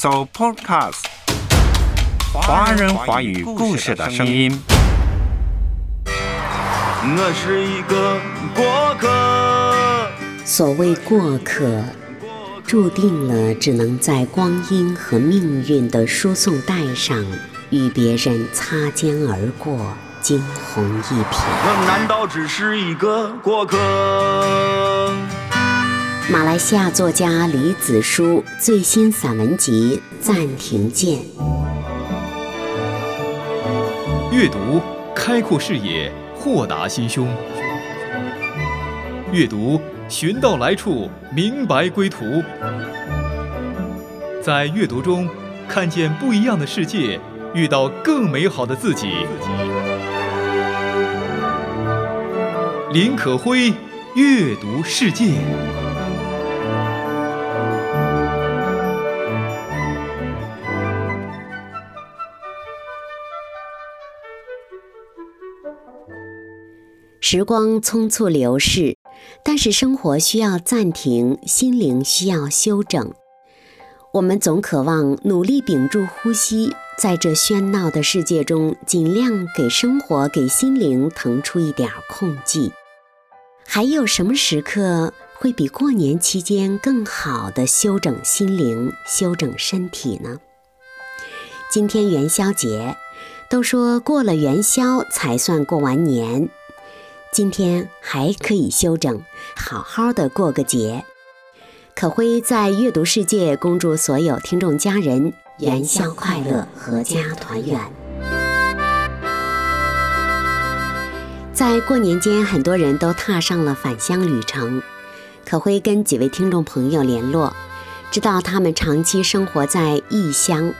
So Podcast，华人华语故事的声音。我是一个过客。所谓过客，注定了只能在光阴和命运的输送带上与别人擦肩而过，惊鸿一瞥。我难道只是一个过客？马来西亚作家李子书最新散文集《暂停键》。阅读开阔视野，豁达心胸；阅读寻到来处，明白归途。在阅读中看见不一样的世界，遇到更美好的自己。林可辉，阅读世界。时光匆促流逝，但是生活需要暂停，心灵需要休整。我们总渴望努力屏住呼吸，在这喧闹的世界中，尽量给生活、给心灵腾出一点空隙。还有什么时刻会比过年期间更好的休整心灵、休整身体呢？今天元宵节，都说过了元宵才算过完年。今天还可以休整，好好的过个节。可辉在阅读世界恭祝所有听众家人元宵快乐，阖家团圆。在过年间，很多人都踏上了返乡旅程。可辉跟几位听众朋友联络，知道他们长期生活在异乡，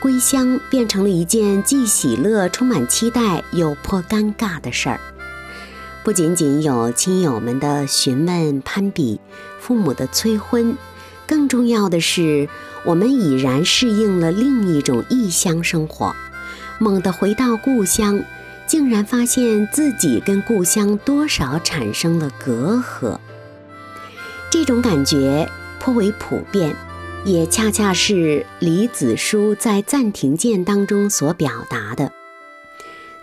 归乡变成了一件既喜乐、充满期待又颇尴尬的事儿。不仅仅有亲友们的询问攀比，父母的催婚，更重要的是，我们已然适应了另一种异乡生活。猛地回到故乡，竟然发现自己跟故乡多少产生了隔阂。这种感觉颇为普遍，也恰恰是李子书在暂停键当中所表达的。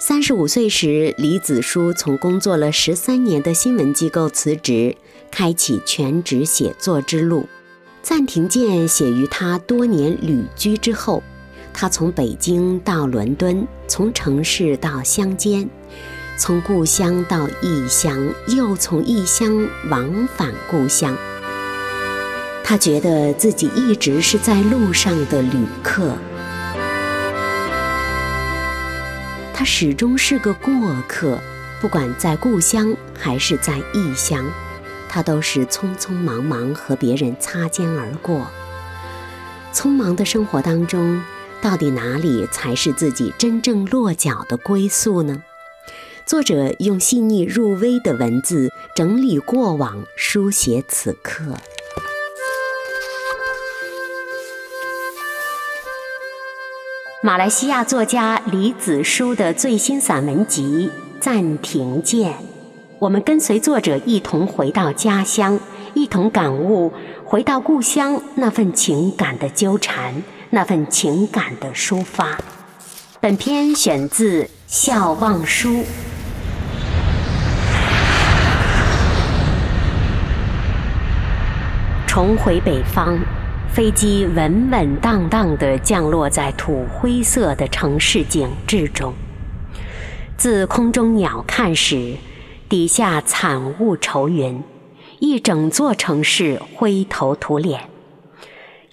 三十五岁时，李子书从工作了十三年的新闻机构辞职，开启全职写作之路。暂停键写于他多年旅居之后，他从北京到伦敦，从城市到乡间，从故乡到异乡，又从异乡往返故乡。他觉得自己一直是在路上的旅客。他始终是个过客，不管在故乡还是在异乡，他都是匆匆忙忙和别人擦肩而过。匆忙的生活当中，到底哪里才是自己真正落脚的归宿呢？作者用细腻入微的文字整理过往，书写此刻。马来西亚作家李子书的最新散文集《暂停键》，我们跟随作者一同回到家乡，一同感悟回到故乡那份情感的纠缠，那份情感的抒发。本篇选自《笑忘书》。重回北方。飞机稳稳当当地降落在土灰色的城市景致中。自空中鸟瞰时，底下惨雾愁云，一整座城市灰头土脸。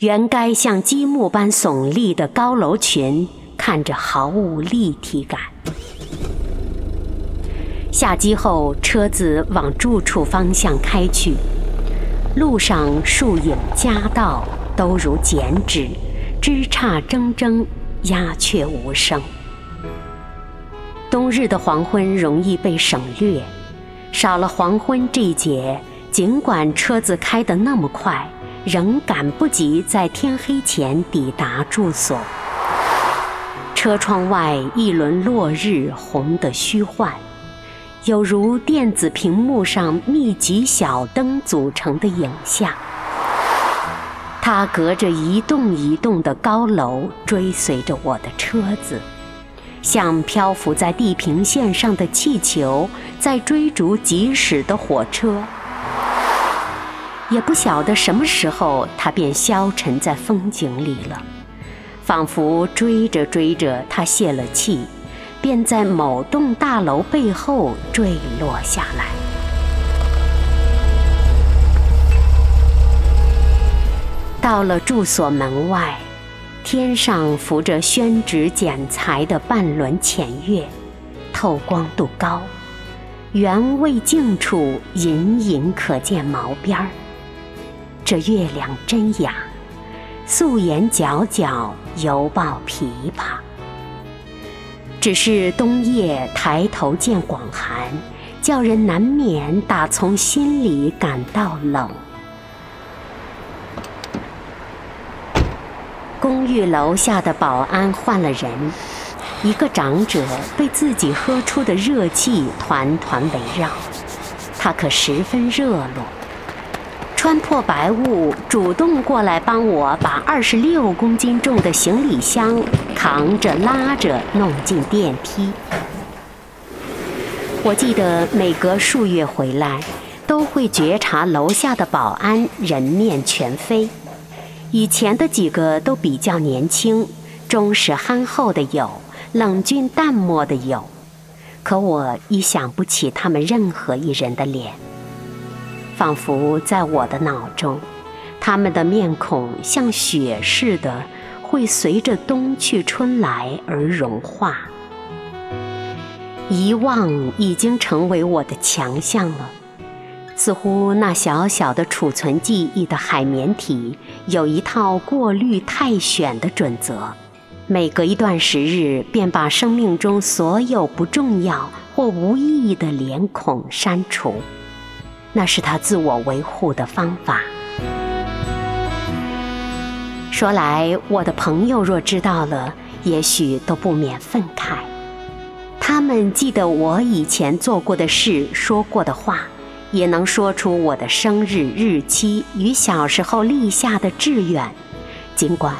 原该像积木般耸立的高楼群，看着毫无立体感。下机后，车子往住处方向开去，路上树影夹道。都如剪纸，枝杈铮铮，鸦雀无声。冬日的黄昏容易被省略，少了黄昏这一节，尽管车子开得那么快，仍赶不及在天黑前抵达住所。车窗外一轮落日，红得虚幻，有如电子屏幕上密集小灯组成的影像。它隔着一栋一栋的高楼，追随着我的车子，像漂浮在地平线上的气球，在追逐疾驶的火车。也不晓得什么时候，它便消沉在风景里了，仿佛追着追着，它泄了气，便在某栋大楼背后坠落下来。到了住所门外，天上浮着宣纸剪裁的半轮浅月，透光度高，圆未镜处隐隐可见毛边儿。这月亮真雅，素颜皎皎，犹抱琵琶。只是冬夜抬头见广寒，叫人难免打从心里感到冷。公寓楼下的保安换了人，一个长者被自己喝出的热气团团围绕，他可十分热络，穿破白雾，主动过来帮我把二十六公斤重的行李箱扛着拉着弄进电梯。我记得每隔数月回来，都会觉察楼下的保安人面全非。以前的几个都比较年轻，忠实憨厚的有，冷峻淡漠的有，可我已想不起他们任何一人的脸。仿佛在我的脑中，他们的面孔像雪似的，会随着冬去春来而融化。遗忘已经成为我的强项了。似乎那小小的储存记忆的海绵体有一套过滤太选的准则，每隔一段时日便把生命中所有不重要或无意义的脸孔删除，那是他自我维护的方法。说来，我的朋友若知道了，也许都不免愤慨。他们记得我以前做过的事，说过的话。也能说出我的生日日期与小时候立下的志愿，尽管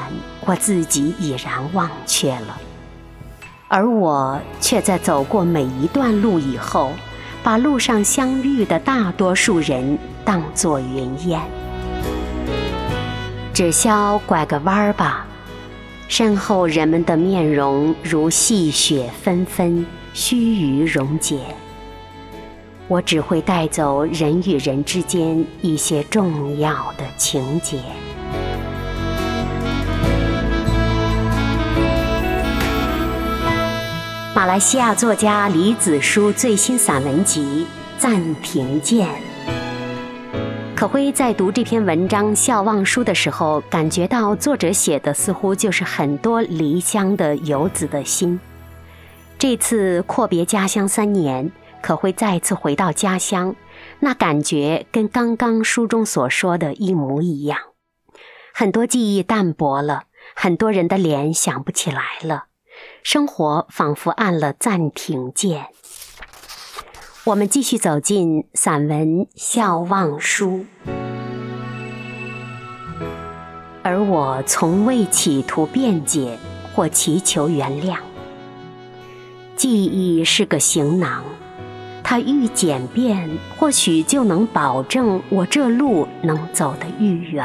我自己已然忘却了，而我却在走过每一段路以后，把路上相遇的大多数人当作云烟。只消拐个弯儿吧，身后人们的面容如细雪纷纷，须臾溶解。我只会带走人与人之间一些重要的情节。马来西亚作家李子书最新散文集《暂停键》。可辉在读这篇文章《笑忘书》的时候，感觉到作者写的似乎就是很多离乡的游子的心。这次阔别家乡三年。可会再次回到家乡，那感觉跟刚刚书中所说的一模一样。很多记忆淡薄了，很多人的脸想不起来了，生活仿佛按了暂停键。我们继续走进散文《笑忘书》，而我从未企图辩解或祈求原谅。记忆是个行囊。它愈简便，或许就能保证我这路能走得愈远。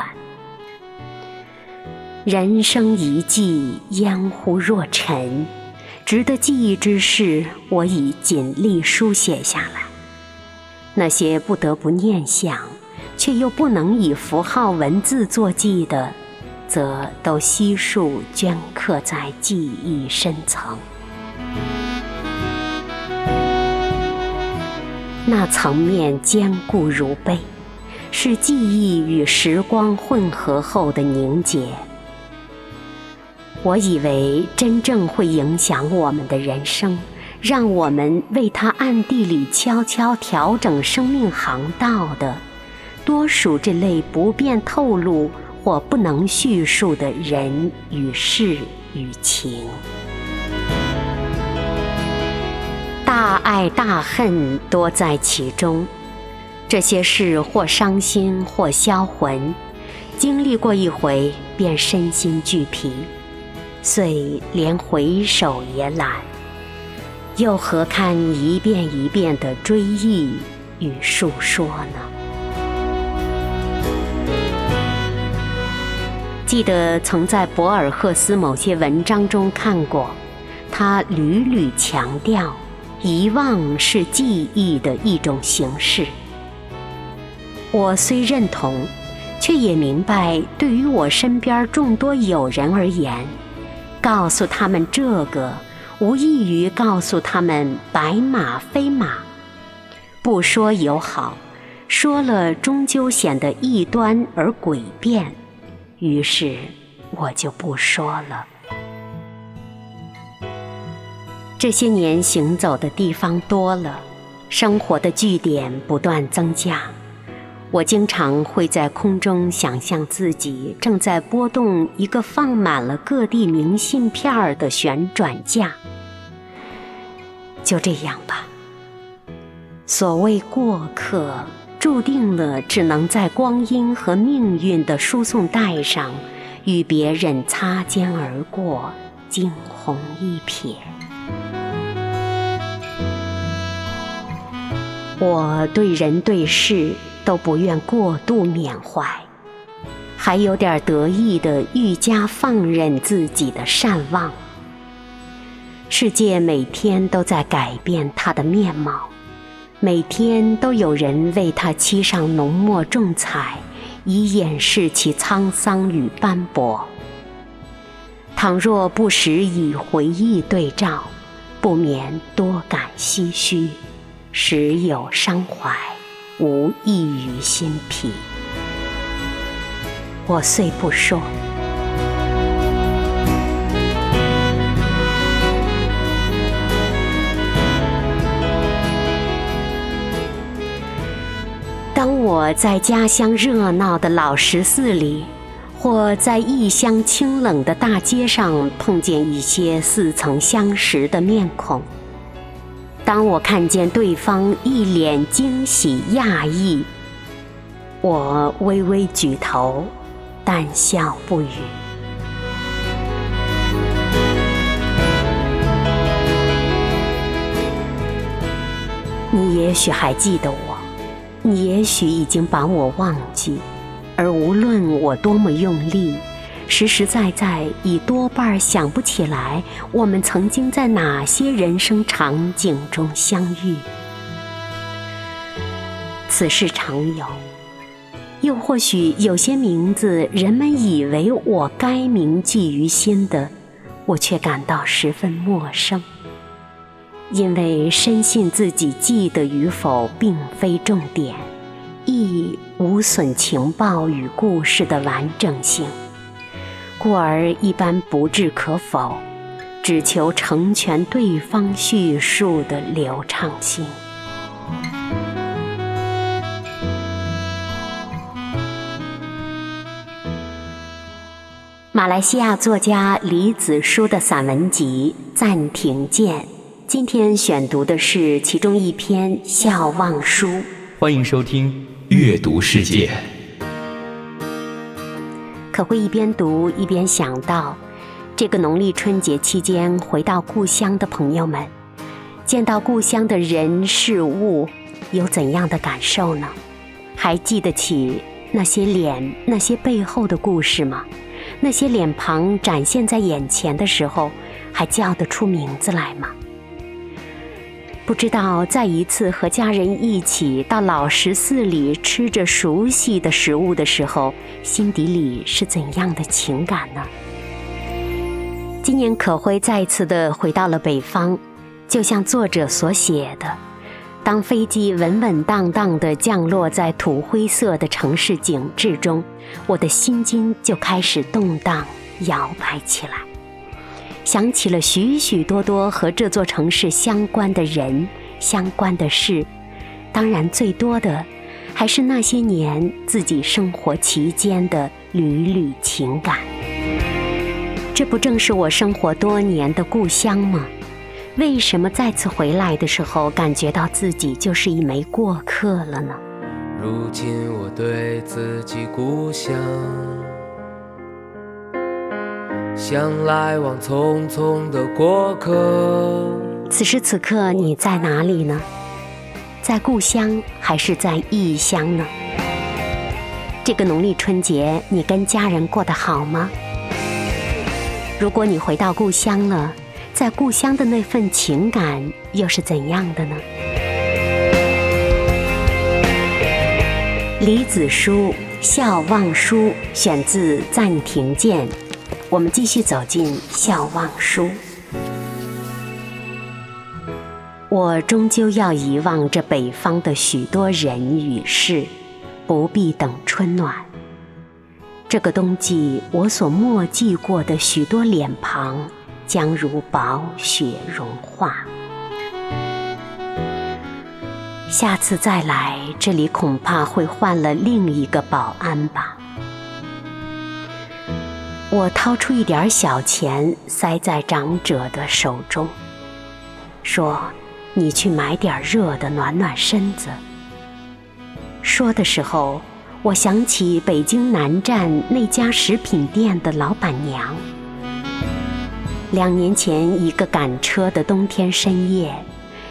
人生一季，烟忽若尘，值得记忆之事，我已尽力书写下来。那些不得不念想，却又不能以符号文字作记的，则都悉数镌刻在记忆深层。那层面坚固如碑，是记忆与时光混合后的凝结。我以为真正会影响我们的人生，让我们为他暗地里悄悄调整生命航道的，多数这类不便透露或不能叙述的人与事与情。大爱大恨多在其中，这些事或伤心或销魂，经历过一回，便身心俱疲，遂连回首也懒，又何堪一遍一遍的追忆与述说呢？记得曾在博尔赫斯某些文章中看过，他屡屡强调，遗忘是记忆的一种形式。我虽认同，却也明白，对于我身边众多友人而言，告诉他们这个，无异于告诉他们白马非马。不说友好，说了终究显得异端而诡辩。于是，我就不说了。这些年行走的地方多了，生活的据点不断增加。我经常会在空中想象自己正在拨动一个放满了各地明信片儿的旋转架。就这样吧。所谓过客，注定了只能在光阴和命运的输送带上，与别人擦肩而过，惊鸿一瞥。我对人对事。都不愿过度缅怀，还有点得意的愈加放任自己的善忘。世界每天都在改变它的面貌，每天都有人为它漆上浓墨重彩，以掩饰其沧桑与斑驳。倘若不时以回忆对照，不免多感唏嘘，时有伤怀。无异于心脾。我虽不说，当我在家乡热闹的老十四里，或在异乡清冷的大街上碰见一些似曾相识的面孔。当我看见对方一脸惊喜讶异，我微微举头，淡笑不语。你也许还记得我，你也许已经把我忘记，而无论我多么用力。实实在在已多半想不起来，我们曾经在哪些人生场景中相遇。此事常有，又或许有些名字，人们以为我该铭记于心的，我却感到十分陌生，因为深信自己记得与否并非重点，亦无损情报与故事的完整性。故而一般不置可否，只求成全对方叙述的流畅性。马来西亚作家李子书的散文集《暂停键》，今天选读的是其中一篇《笑忘书》。欢迎收听《阅读世界》。可会一边读一边想到，这个农历春节期间回到故乡的朋友们，见到故乡的人事物，有怎样的感受呢？还记得起那些脸、那些背后的故事吗？那些脸庞展现在眼前的时候，还叫得出名字来吗？不知道再一次和家人一起到老十四里吃着熟悉的食物的时候，心底里是怎样的情感呢？今年可辉再次的回到了北方，就像作者所写的，当飞机稳稳当当的降落在土灰色的城市景致中，我的心经就开始动荡摇摆起来。想起了许许多多和这座城市相关的人、相关的事，当然最多的还是那些年自己生活期间的缕缕情感。这不正是我生活多年的故乡吗？为什么再次回来的时候，感觉到自己就是一枚过客了呢？如今我对自己故乡。像来往匆匆的过客。此时此刻你在哪里呢？在故乡还是在异乡呢？这个农历春节，你跟家人过得好吗？如果你回到故乡了，在故乡的那份情感又是怎样的呢？李子书《笑忘书》选自《暂停键》，我们继续走进《笑忘书》。我终究要遗忘这北方的许多人与事，不必等春暖。这个冬季，我所默记过的许多脸庞，将如薄雪融化。下次再来这里，恐怕会换了另一个保安吧。我掏出一点小钱，塞在长者的手中，说：“你去买点热的，暖暖身子。”说的时候，我想起北京南站那家食品店的老板娘。两年前一个赶车的冬天深夜。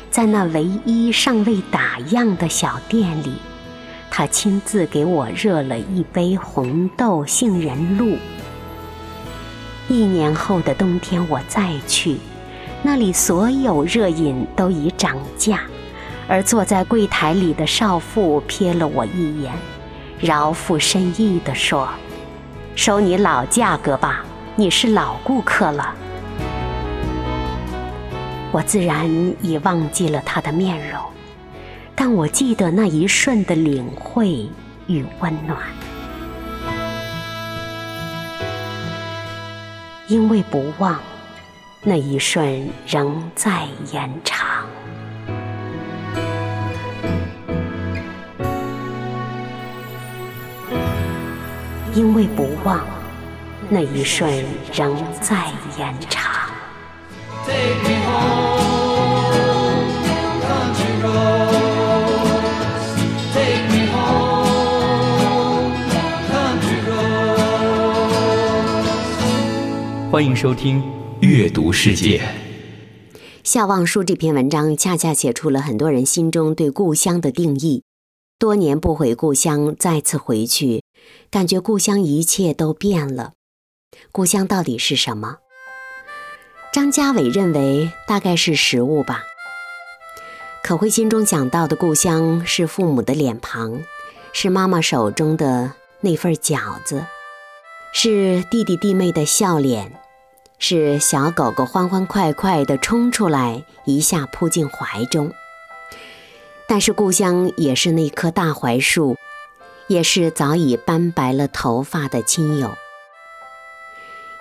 在那唯一尚未打烊的小店里，他亲自给我热了一杯红豆杏仁露。一年后的冬天我再去，那里所有热饮都已涨价，而坐在柜台里的少妇瞥了我一眼，饶富深意地说：“收你老价格吧，你是老顾客了。”我自然已忘记了他的面容，但我记得那一瞬的领会与温暖，因为不忘，那一瞬仍在延长；因为不忘，那一瞬仍在延长。欢迎收听《阅读世界》。笑忘书这篇文章恰恰写出了很多人心中对故乡的定义。多年不回故乡，再次回去，感觉故乡一切都变了。故乡到底是什么？张家伟认为大概是食物吧。可慧心中想到的故乡是父母的脸庞，是妈妈手中的那份饺子，是弟弟弟妹的笑脸，是小狗狗欢欢快快地冲出来，一下扑进怀中。但是故乡也是那棵大槐树，也是早已斑白了头发的亲友，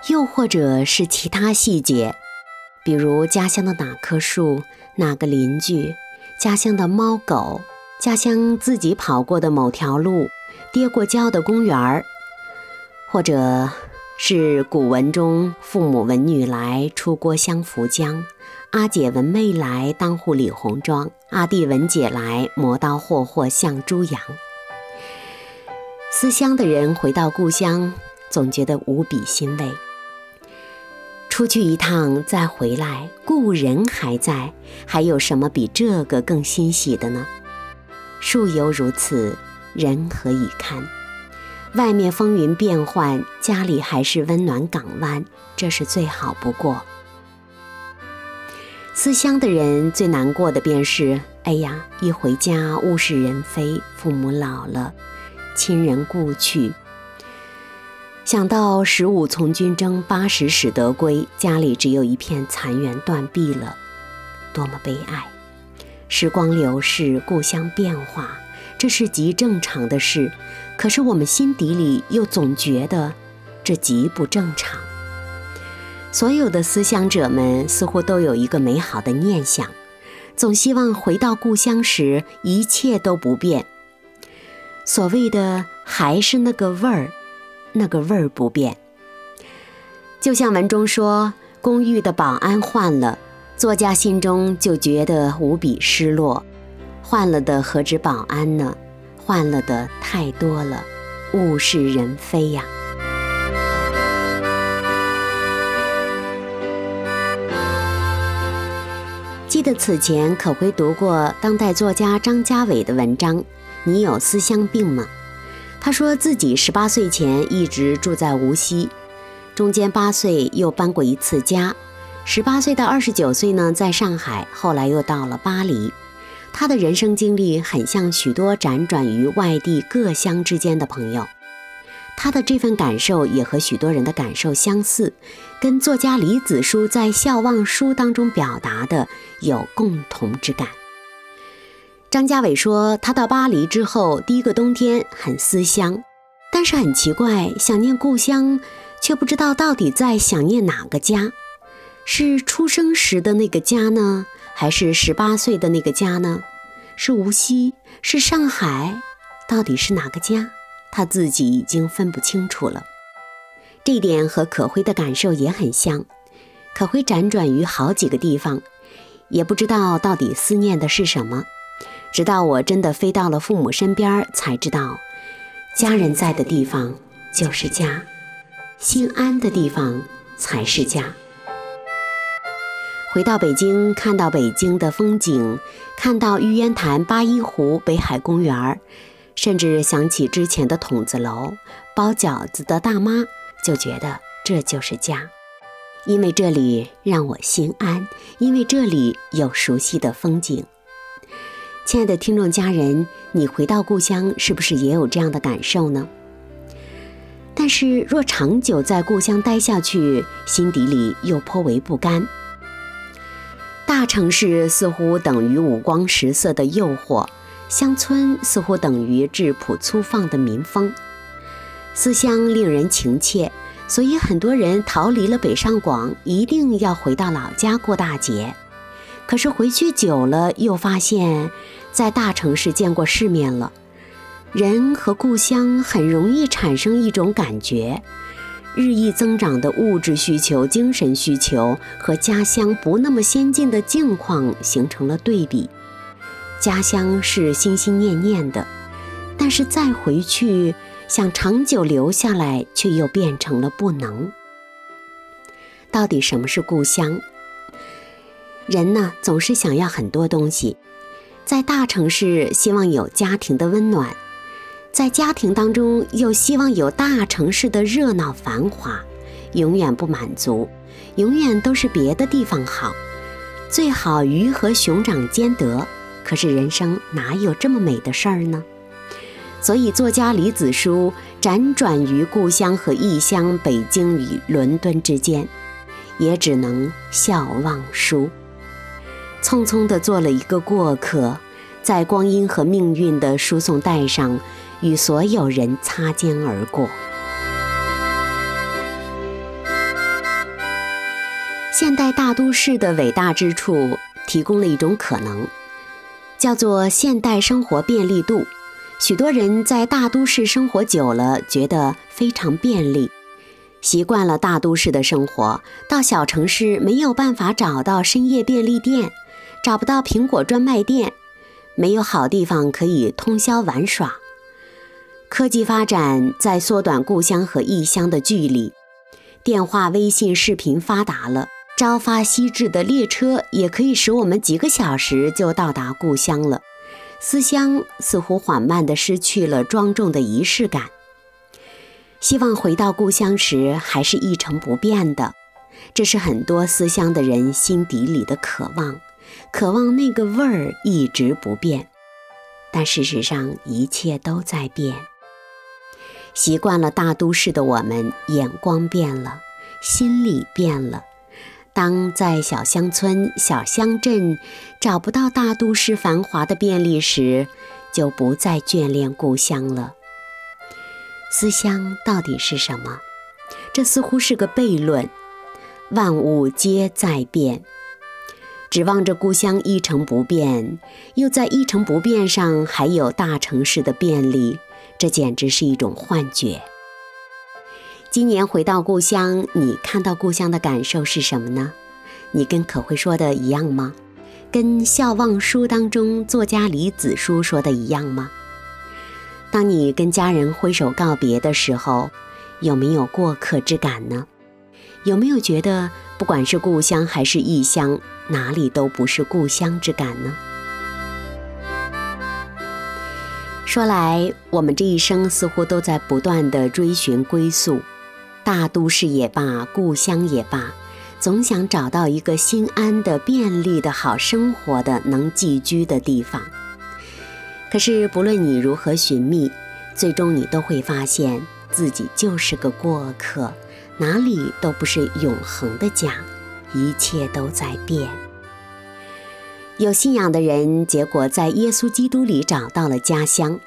又或者是其他细节。比如家乡的哪棵树，哪个邻居，家乡的猫狗，家乡自己跑过的某条路，跌过跤的公园儿，或者是古文中父母闻女来出郭相扶将，阿姐闻妹来当户理红妆，阿弟闻姐来磨刀霍霍向猪羊。思乡的人回到故乡，总觉得无比欣慰。出去一趟再回来，故人还在，还有什么比这个更欣喜的呢？树犹如此，人何以堪？外面风云变幻，家里还是温暖港湾，这是最好不过。思乡的人最难过的便是：哎呀，一回家物是人非，父母老了，亲人故去。想到十五从军征，八十始得归，家里只有一片残垣断壁了，多么悲哀！时光流逝，故乡变化，这是极正常的事。可是我们心底里又总觉得这极不正常。所有的思乡者们似乎都有一个美好的念想，总希望回到故乡时一切都不变。所谓的还是那个味儿。那个味儿不变，就像文中说，公寓的保安换了，作家心中就觉得无比失落。换了的何止保安呢？换了的太多了物是人非呀。记得此前可回读过当代作家张家玮的文章你有思乡病吗？他说自己十八岁前一直住在无锡中间八岁又搬过一次家十八岁到二十九岁呢在上海后来又到了巴黎。他的人生经历很像许多辗转于外地各乡之间的朋友。他的这份感受也和许多人的感受相似，跟作家李子书在《笑忘书》当中表达的有共同之感。张家伟说，他到巴黎之后，第一个冬天很思乡，但是很奇怪，想念故乡，却不知道到底在想念哪个家，是出生时的那个家呢，还是十八岁的那个家呢？是无锡，是上海，到底是哪个家？他自己已经分不清楚了，这点和可辉的感受也很像。可辉辗转于好几个地方，也不知道到底思念的是什么。直到我真的飞到了父母身边，才知道，家人在的地方就是家，心安的地方才是家。回到北京，看到北京的风景，看到玉渊潭、八一湖、北海公园甚至想起之前的筒子楼、包饺子的大妈，就觉得这就是家，因为这里让我心安，因为这里有熟悉的风景。亲爱的听众家人，你回到故乡是不是也有这样的感受呢？但是若长久在故乡待下去，心底里又颇为不甘。大城市似乎等于五光十色的诱惑。乡村似乎等于质朴粗放的民风，思乡令人情切，所以很多人逃离了北上广，一定要回到老家过大节。可是回去久了，又发现，在大城市见过世面了，人和故乡很容易产生一种感觉：日益增长的物质需求、精神需求和家乡不那么先进的境况形成了对比。家乡是心心念念的，但是再回去想长久留下来，却又变成了不能。到底什么是故乡？人呢，总是想要很多东西，在大城市希望有家庭的温暖，在家庭当中又希望有大城市的热闹繁华，永远不满足，永远都是别的地方好，最好鱼和熊掌兼得。可是人生哪有这么美的事儿呢？所以作家李子书辗转于故乡和异乡北京与伦敦之间，也只能笑忘书，匆匆地做了一个过客，在光阴和命运的输送带上，与所有人擦肩而过。现代大都市的伟大之处，提供了一种可能。叫做现代生活便利度，许多人在大都市生活久了，觉得非常便利，习惯了大都市的生活，到小城市没有办法找到深夜便利店，找不到苹果专卖店，没有好地方可以通宵玩耍。科技发展在缩短故乡和异乡的距离，电话、微信、视频发达了。朝发夕至的列车也可以使我们几个小时就到达故乡了，思乡似乎缓慢地失去了庄重的仪式感。希望回到故乡时还是一成不变的，这是很多思乡的人心底里的渴望，渴望那个味儿一直不变。但事实上一切都在变，习惯了大都市的我们，眼光变了，心里变了。当在小乡村、小乡镇找不到大都市繁华的便利时，就不再眷恋故乡了。思乡到底是什么？这似乎是个悖论。万物皆在变，指望着故乡一成不变，又在一成不变上还有大城市的便利，这简直是一种幻觉。今年回到故乡，你看到故乡的感受是什么呢？你跟可会说的一样吗？跟《笑忘书》当中作家李子书说的一样吗？当你跟家人挥手告别的时候，有没有过客之感呢？有没有觉得，不管是故乡还是异乡，哪里都不是故乡之感呢？说来，我们这一生似乎都在不断的追寻归宿，大都市也罢，故乡也罢，总想找到一个心安的、便利的、好生活的、能寄居的地方。可是，不论你如何寻觅，最终你都会发现自己就是个过客，哪里都不是永恒的家，一切都在变。有信仰的人，结果在耶稣基督里找到了家乡。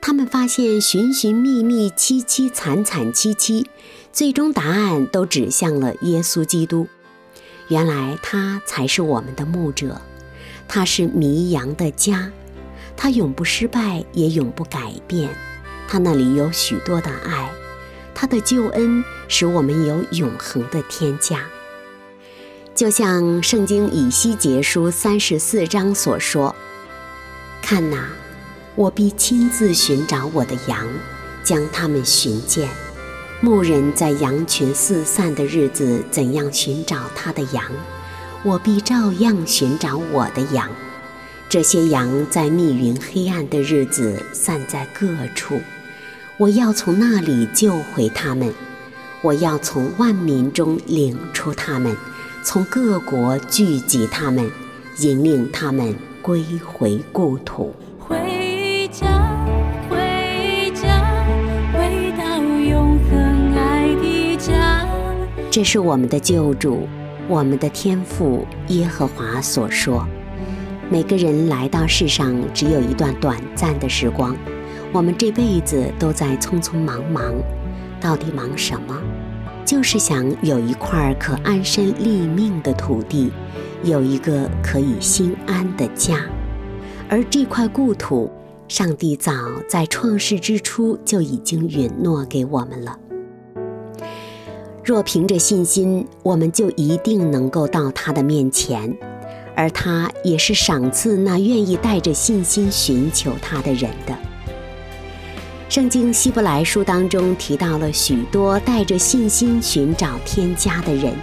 他们发现寻寻觅觅、凄凄惨惨戚戚，最终答案都指向了耶稣基督。原来他才是我们的牧者，他是迷羊的家，他永不失败，也永不改变。他那里有许多的爱，他的救恩使我们有永恒的天家。就像圣经以西结书三十四章所说：“看哪，我必亲自寻找我的羊，将他们寻见。牧人在羊群四散的日子怎样寻找他的羊，我必照样寻找我的羊。这些羊在密云黑暗的日子散在各处，我要从那里救回他们，我要从万民中领出他们。”从各国聚集他们，引领他们归回故土。回家，回家，回到永恒爱的家。这是我们的救主，我们的天父耶和华所说。每个人来到世上只有一段短暂的时光，我们这辈子都在匆匆忙忙，到底忙什么？就是想有一块可安身立命的土地，有一个可以心安的家，而这块故土，上帝早在创世之初就已经允诺给我们了。若凭着信心，我们就一定能够到他的面前，而他也是赏赐那愿意带着信心寻求他的人的。圣经希伯来书当中提到了许多带着信心寻找天家的人，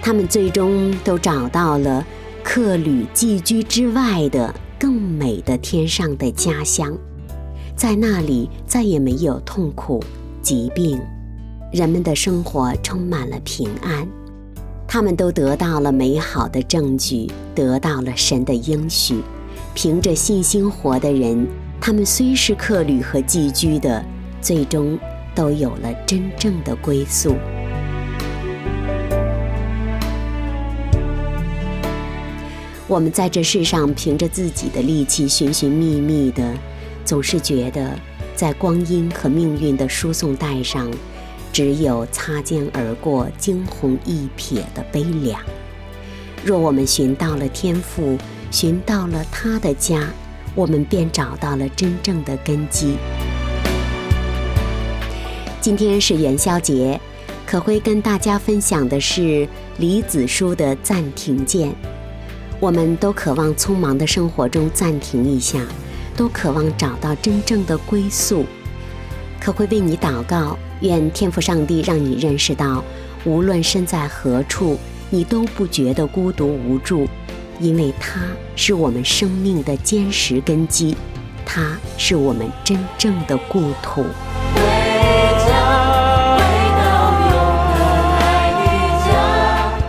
他们最终都找到了客旅寄居之外的更美的天上的家乡，在那里再也没有痛苦、疾病，人们的生活充满了平安，他们都得到了美好的证据，得到了神的应许，凭着信心活的人。他们虽是客旅和寄居的，最终都有了真正的归宿。我们在这世上凭着自己的力气寻寻觅觅的，总是觉得在光阴和命运的输送带上，只有擦肩而过、惊鸿一瞥的悲凉。若我们寻到了天赋，寻到了他的家。我们便找到了真正的根基。今天是元宵节，可会跟大家分享的是李子书的暂停键。我们都渴望匆忙的生活中暂停一下，都渴望找到真正的归宿。可会为你祷告，愿天父上帝让你认识到，无论身在何处，你都不觉得孤独无助。因为它是我们生命的坚实根基，它是我们真正的故土。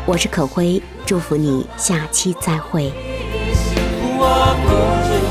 我是可辉，祝福你，下期再会。属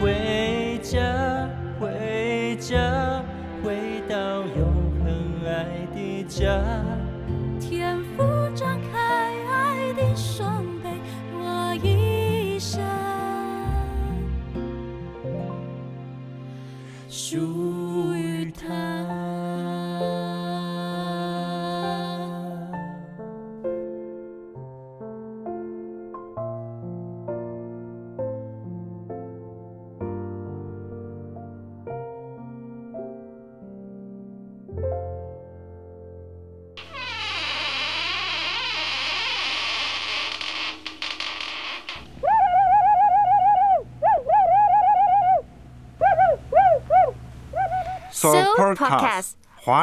回家，回家，回到永恒爱的家。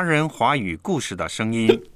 人华语故事的声音。